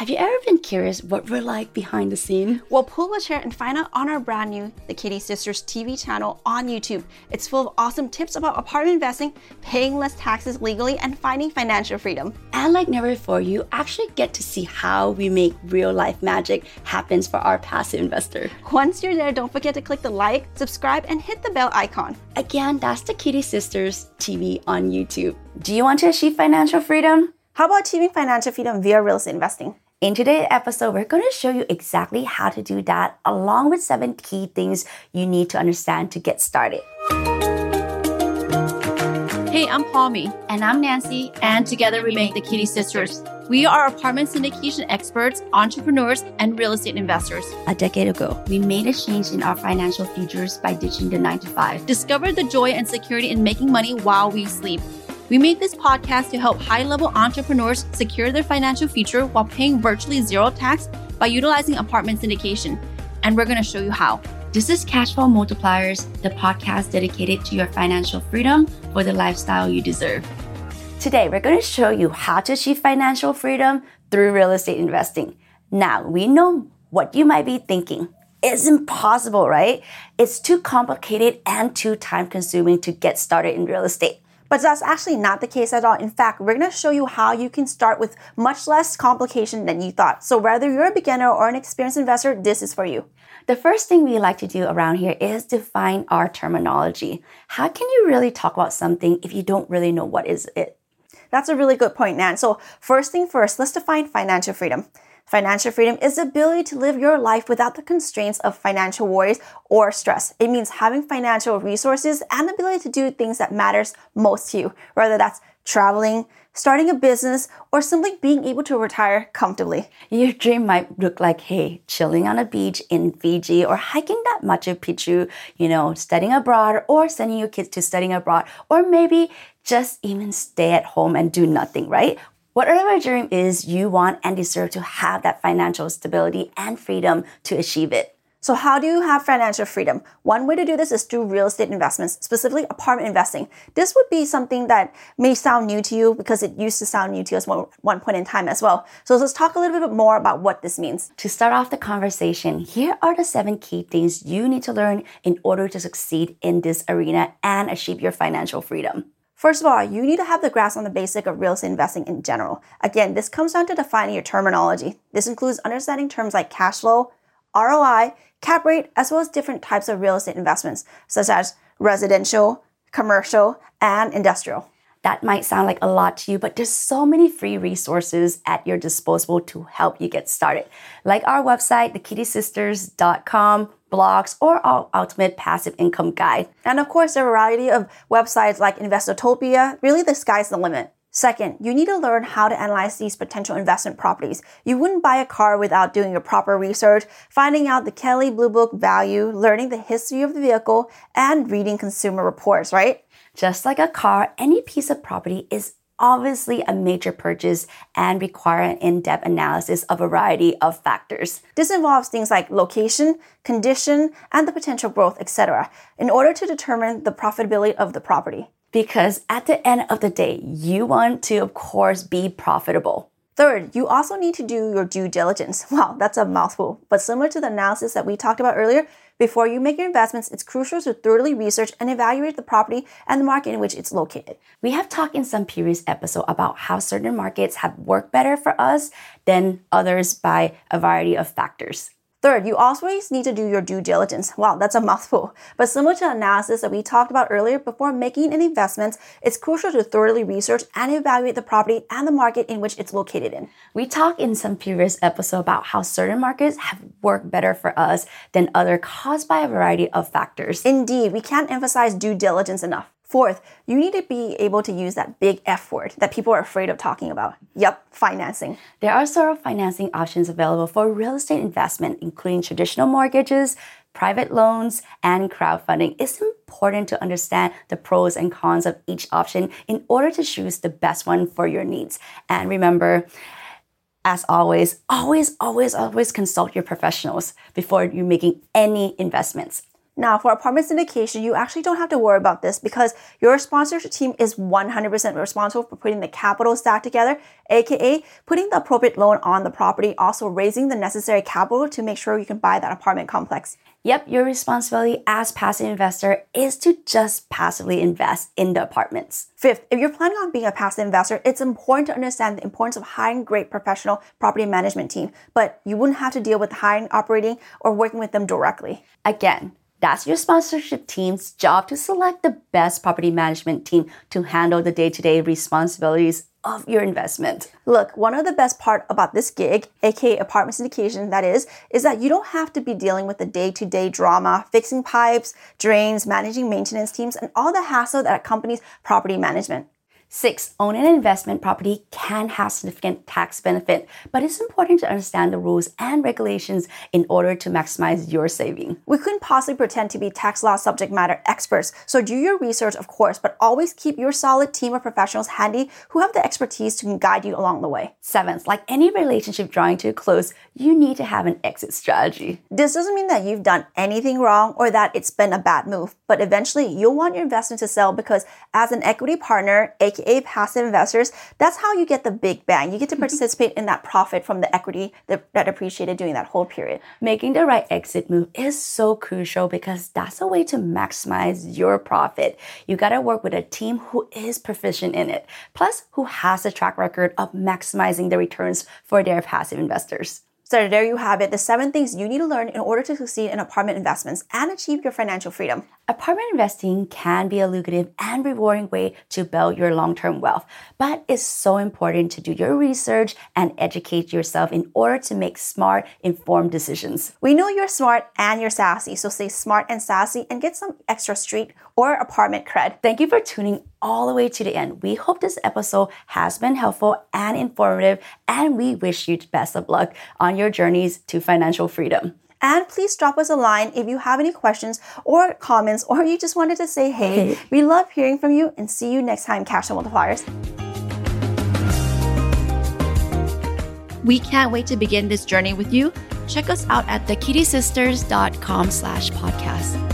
Have you ever been curious what we're like behind the scene? Well, pull a chair and find out on our brand new The Kitti Sisters TV channel on YouTube. It's full of awesome tips about apartment investing, paying less taxes legally, and finding financial freedom. And like never before, you actually get to see how we make real life magic happens for our passive investor. Once you're there, don't forget to click the like, subscribe, and hit the bell icon. Again, that's The Kitti Sisters TV on YouTube. Do you want to achieve financial freedom? How about achieving financial freedom via real estate investing? In today's episode, we're going to show you exactly how to do that, along with seven key things you need to understand to get started. Hey, I'm Palmy. And I'm Nancy. And together we make the Kitti Sisters. We are apartment syndication experts, entrepreneurs, and real estate investors. A decade ago, we made a change in our financial futures by ditching the 9 to 5. Discover the joy and security in making money while we sleep. We made this podcast to help high level entrepreneurs secure their financial future while paying virtually zero tax by utilizing apartment syndication. And we're going to show you how. This is Cashflow Multipliers, the podcast dedicated to your financial freedom for the lifestyle you deserve. Today, we're going to show you how to achieve financial freedom through real estate investing. Now, we know what you might be thinking. It's impossible, right? It's too complicated and too time consuming to get started in real estate. But that's actually not the case at all. In fact, we're gonna show you how you can start with much less complication than you thought. So whether you're a beginner or an experienced investor, this is for you. The first thing we like to do around here is define our terminology. How can you really talk about something if you don't really know what is it? That's a really good point, Nan. So first thing first, let's define financial freedom. Financial freedom is the ability to live your life without the constraints of financial worries or stress. It means having financial resources and the ability to do things that matters most to you, whether that's traveling, starting a business, or simply being able to retire comfortably. Your dream might look like, hey, chilling on a beach in Fiji or hiking that Machu Picchu, you know, studying abroad or sending your kids to studying abroad, or maybe just even stay at home and do nothing, right? Whatever your dream is, you want and deserve to have that financial stability and freedom to achieve it. So, how do you have financial freedom? One way to do this is through real estate investments, specifically apartment investing. This would be something that may sound new to you because it used to sound new to us at one point in time as well. So, let's talk a little bit more about what this means. To start off the conversation, here are the seven key things you need to learn in order to succeed in this arena and achieve your financial freedom. First of all, you need to have the grasp on the basic of real estate investing in general. Again, this comes down to defining your terminology. This includes understanding terms like cash flow, ROI, cap rate, as well as different types of real estate investments, such as residential, commercial, and industrial. That might sound like a lot to you, but there's so many free resources at your disposal to help you get started. Like our website, thekittisisters.com, blogs, or our ultimate passive income guide. And of course, a variety of websites like Investotopia. Really, the sky's the limit. Second, you need to learn how to analyze these potential investment properties. You wouldn't buy a car without doing your proper research, finding out the Kelley Blue Book value, learning the history of the vehicle, and reading consumer reports, right? Just like a car, any piece of property is obviously a major purchase and require an in-depth analysis of a variety of factors. This involves things like location, condition, and the potential growth, etc., in order to determine the profitability of the property. Because at the end of the day, you want to, of course, be profitable. Third, you also need to do your due diligence. Wow, that's a mouthful. But similar to the analysis that we talked about earlier, before you make your investments, it's crucial to thoroughly research and evaluate the property and the market in which it's located. We have talked in some previous episode about how certain markets have worked better for us than others by a variety of factors. Third, you always need to do your due diligence. Wow, that's a mouthful. But similar to analysis that we talked about earlier, before making an investment, it's crucial to thoroughly research and evaluate the property and the market in which it's located in. We talked in some previous episode about how certain markets have worked better for us than other caused by a variety of factors. Indeed, we can't emphasize due diligence enough. Fourth, you need to be able to use that big F word that people are afraid of talking about. Yep, financing. There are several financing options available for real estate investment, including traditional mortgages, private loans, and crowdfunding. It's important to understand the pros and cons of each option in order to choose the best one for your needs. And remember, as always, always, always, always consult your professionals before you're making any investments. Now, for apartment syndication, you actually don't have to worry about this because your sponsorship team is 100% responsible for putting the capital stack together, aka putting the appropriate loan on the property, also raising the necessary capital to make sure you can buy that apartment complex. Yep, your responsibility as passive investor is to just passively invest in the apartments. Fifth, if you're planning on being a passive investor, it's important to understand the importance of hiring great professional property management team, but you wouldn't have to deal with hiring, operating, or working with them directly. Again, that's your sponsorship team's job to select the best property management team to handle the day to day responsibilities of your investment. Look, one of the best part about this gig, aka apartment syndication, that is, is that you don't have to be dealing with the day-to-day drama, fixing pipes, drains, managing maintenance teams, and all the hassle that accompanies property management. Six, own an investment property can have significant tax benefit, but it's important to understand the rules and regulations in order to maximize your saving. We couldn't possibly pretend to be tax law subject matter experts, so do your research, of course, but always keep your solid team of professionals handy who have the expertise to guide you along the way. Seventh, like any relationship drawing to a close, you need to have an exit strategy. This doesn't mean that you've done anything wrong or that it's been a bad move, but eventually you'll want your investment to sell because as an equity partner, aka aka passive investors, that's how you get the big bang. You get to mm-hmm. participate in that profit from the equity that, that appreciated during that whole period. Making the right exit move is so crucial because that's a way to maximize your profit. You got to work with a team who is proficient in it, plus who has a track record of maximizing the returns for their passive investors. So there you have it, the seven things you need to learn in order to succeed in apartment investments and achieve your financial freedom. Apartment investing can be a lucrative and rewarding way to build your long-term wealth, but it's so important to do your research and educate yourself in order to make smart, informed decisions. We know you're smart and you're sassy, so stay smart and sassy and get some extra street or apartment cred. Thank you for tuning all the way to the end. We hope this episode has been helpful and informative, and we wish you the best of luck on your journeys to financial freedom. And please drop us a line if you have any questions or comments, or you just wanted to say hey. hey. We love hearing from you and see you next time, Cashflow Multipliers. We can't wait to begin this journey with you. Check us out at thekittisisters.com slash podcast.